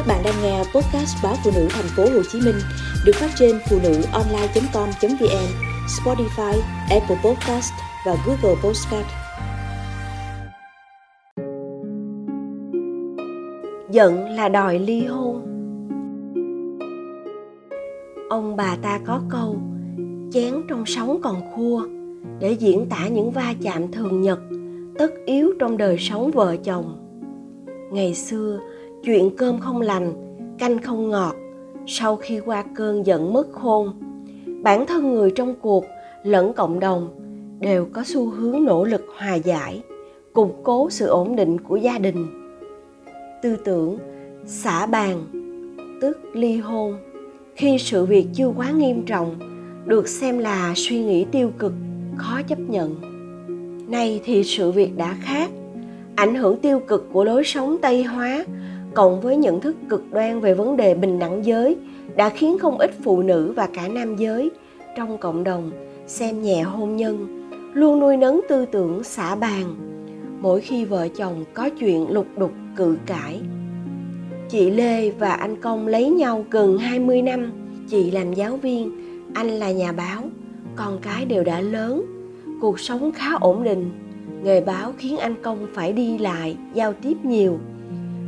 Các bạn đang nghe podcast báo phụ nữ thành phố Hồ Chí Minh được phát trên phụ nữ online.com.vn, Spotify, Apple Podcast và Google Podcast. Giận là đòi ly hôn. Ông bà ta có câu chén trong sống còn khua để diễn tả những va chạm thường nhật tất yếu trong đời sống vợ chồng ngày xưa chuyện cơm không lành, canh không ngọt, sau khi qua cơn giận mất khôn, bản thân người trong cuộc lẫn cộng đồng đều có xu hướng nỗ lực hòa giải, củng cố sự ổn định của gia đình. Tư tưởng, xả bàn, tức ly hôn, khi sự việc chưa quá nghiêm trọng, được xem là suy nghĩ tiêu cực, khó chấp nhận. Nay thì sự việc đã khác, ảnh hưởng tiêu cực của lối sống tây hóa cộng với nhận thức cực đoan về vấn đề bình đẳng giới đã khiến không ít phụ nữ và cả nam giới trong cộng đồng xem nhẹ hôn nhân, luôn nuôi nấng tư tưởng xả bàn. Mỗi khi vợ chồng có chuyện lục đục cự cãi, chị Lê và anh Công lấy nhau gần 20 năm, chị làm giáo viên, anh là nhà báo, con cái đều đã lớn, cuộc sống khá ổn định. Nghề báo khiến anh công phải đi lại, giao tiếp nhiều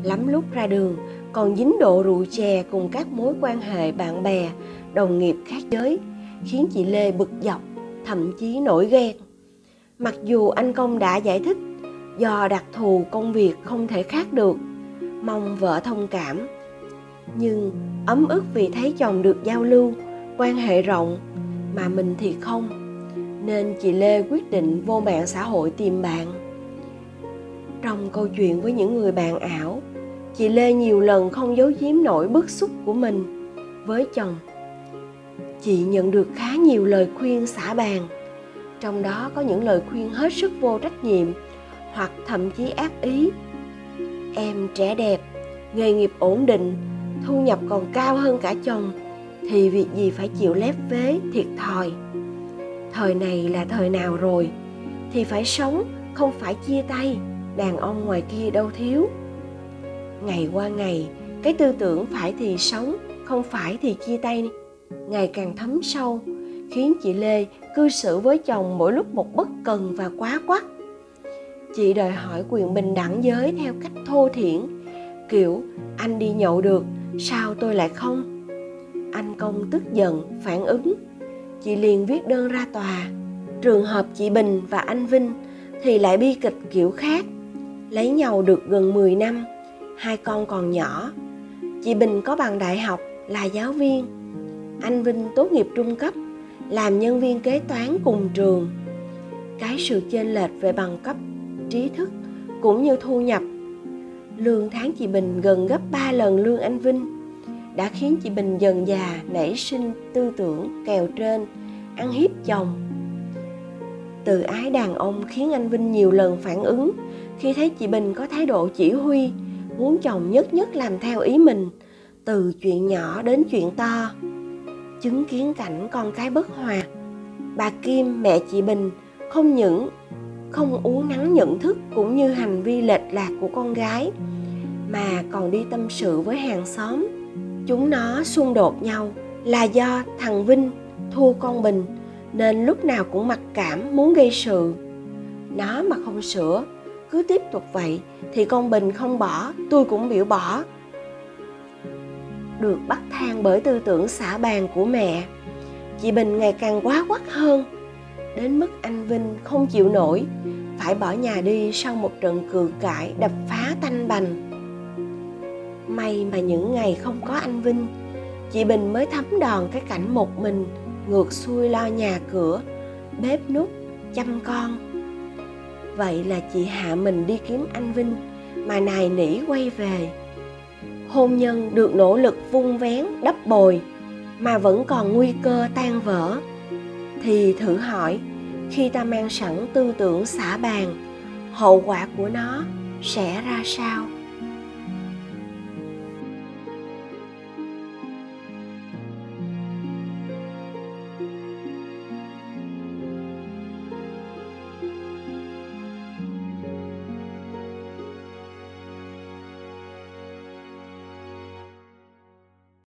lắm lúc ra đường, còn dính độ rượu chè cùng các mối quan hệ bạn bè, đồng nghiệp khác giới, khiến chị lê bực dọc, thậm chí nổi ghen. Mặc dù anh công đã giải thích, do đặc thù công việc không thể khác được, mong vợ thông cảm. Nhưng ấm ức vì thấy chồng được giao lưu, quan hệ rộng, mà mình thì không, nên chị lê quyết định vô mạng xã hội tìm bạn. Trong câu chuyện với những người bạn ảo chị lê nhiều lần không giấu giếm nổi bức xúc của mình với chồng. Chị nhận được khá nhiều lời khuyên xả bàn. Trong đó có những lời khuyên hết sức vô trách nhiệm hoặc thậm chí ác ý. Em trẻ đẹp, nghề nghiệp ổn định, thu nhập còn cao hơn cả chồng, thì việc gì phải chịu lép vế thiệt thòi. Thời này là thời nào rồi, thì phải sống, không phải chia tay, đàn ông ngoài kia đâu thiếu ngày qua ngày, cái tư tưởng phải thì sống, không phải thì chia tay. Ngày càng thấm sâu, khiến chị lê cư xử với chồng mỗi lúc một bất cần và quá quắt. Chị đòi hỏi quyền bình đẳng giới theo cách thô thiển, kiểu, anh đi nhậu được, sao tôi lại không? Anh công tức giận, phản ứng. Chị liền viết đơn ra tòa, trường hợp chị bình và anh vinh thì lại bi kịch kiểu khác, lấy nhau được gần 10 năm hai con còn nhỏ. Chị bình có bằng đại học, là giáo viên. Anh vinh tốt nghiệp trung cấp, làm nhân viên kế toán cùng trường. Cái sự chênh lệch về bằng cấp, trí thức cũng như thu nhập. Lương tháng chị bình gần gấp 3 lần lương anh vinh, đã khiến chị bình dần già, nảy sinh tư tưởng kèo trên, ăn hiếp chồng. Từ ái đàn ông khiến anh vinh nhiều lần phản ứng khi thấy chị bình có thái độ chỉ huy muốn chồng nhất nhất làm theo ý mình, từ chuyện nhỏ đến chuyện to, chứng kiến cảnh con cái bất hòa. Bà kim, mẹ chị bình không những không uống nắng nhận thức cũng như hành vi lệch lạc của con gái, mà còn đi tâm sự với hàng xóm. Chúng nó xung đột nhau là do thằng vinh thua con bình, nên lúc nào cũng mặc cảm muốn gây sự. Nó mà không sửa cứ tiếp tục vậy thì con bình không bỏ, tôi cũng biểu bỏ. Được bắt than bởi tư tưởng xả bàn của mẹ, chị bình ngày càng quá quắt hơn. Đến mức anh vinh không chịu nổi, phải bỏ nhà đi sau một trận cự cãi đập phá tanh bành. May mà những ngày không có anh vinh, chị bình mới thấm đòn cái cảnh một mình, ngược xuôi lo nhà cửa, bếp nút, chăm con vậy là chị hạ mình đi kiếm anh vinh, mà nài nỉ quay về. Hôn nhân được nỗ lực vun vén, đắp bồi, mà vẫn còn nguy cơ tan vỡ. Thì thử hỏi, khi ta mang sẵn tư tưởng xả bàn hậu quả của nó sẽ ra sao?